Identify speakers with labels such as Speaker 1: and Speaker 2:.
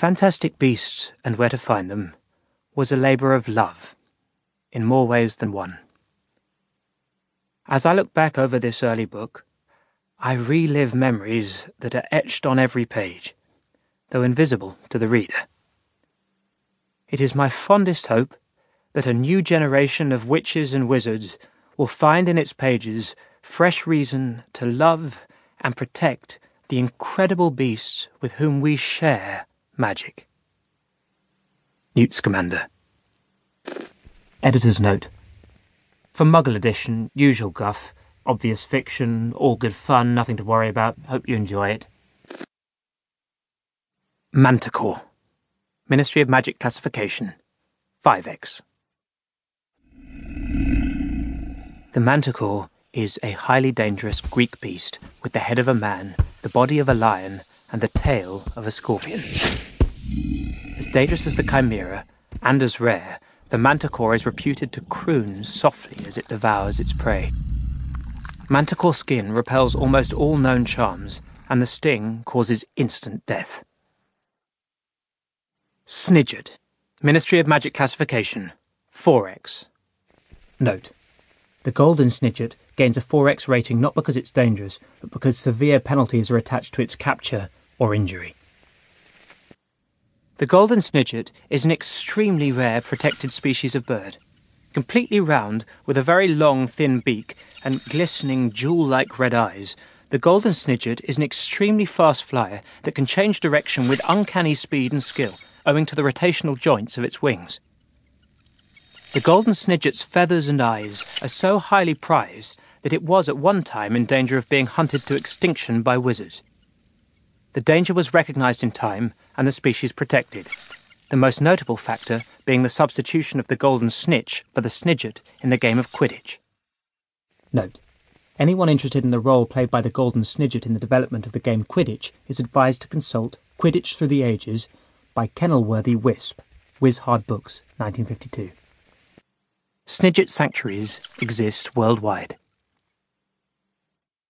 Speaker 1: Fantastic Beasts and Where to Find Them was a labour of love, in more ways than one. As I look back over this early book, I relive memories that are etched on every page, though invisible to the reader. It is my fondest hope that a new generation of witches and wizards will find in its pages fresh reason to love and protect the incredible beasts with whom we share magic. Newt Scamander. Editor's note. For Muggle edition, usual guff, obvious fiction, all good fun, nothing to worry about. Hope you enjoy it. Manticore. Ministry of Magic Classification. 5X. The Manticore is a highly dangerous Greek beast with the head of a man, the body of a lion, and the tail of a scorpion. As dangerous as the chimera, and as rare, the manticore is reputed to croon softly as it devours its prey. Manticore skin repels almost all known charms, and the sting causes instant death. Snidget, Ministry of Magic Classification, 4X. Note the golden snidget gains a 4x rating not because it's dangerous, but because severe penalties are attached to its capture or injury. The golden snidget is an extremely rare protected species of bird. Completely round, with a very long, thin beak and glistening jewel like red eyes, the golden snidget is an extremely fast flyer that can change direction with uncanny speed and skill, owing to the rotational joints of its wings. The golden snidget's feathers and eyes are so highly prized that it was at one time in danger of being hunted to extinction by wizards. The danger was recognized in time and the species protected, the most notable factor being the substitution of the golden snitch for the snidget in the game of Quidditch. Note. Anyone interested in the role played by the golden snidget in the development of the game Quidditch is advised to consult Quidditch Through the Ages by Kennilworthy Whisp, Wizhard Books, 1952. Snidget sanctuaries exist worldwide.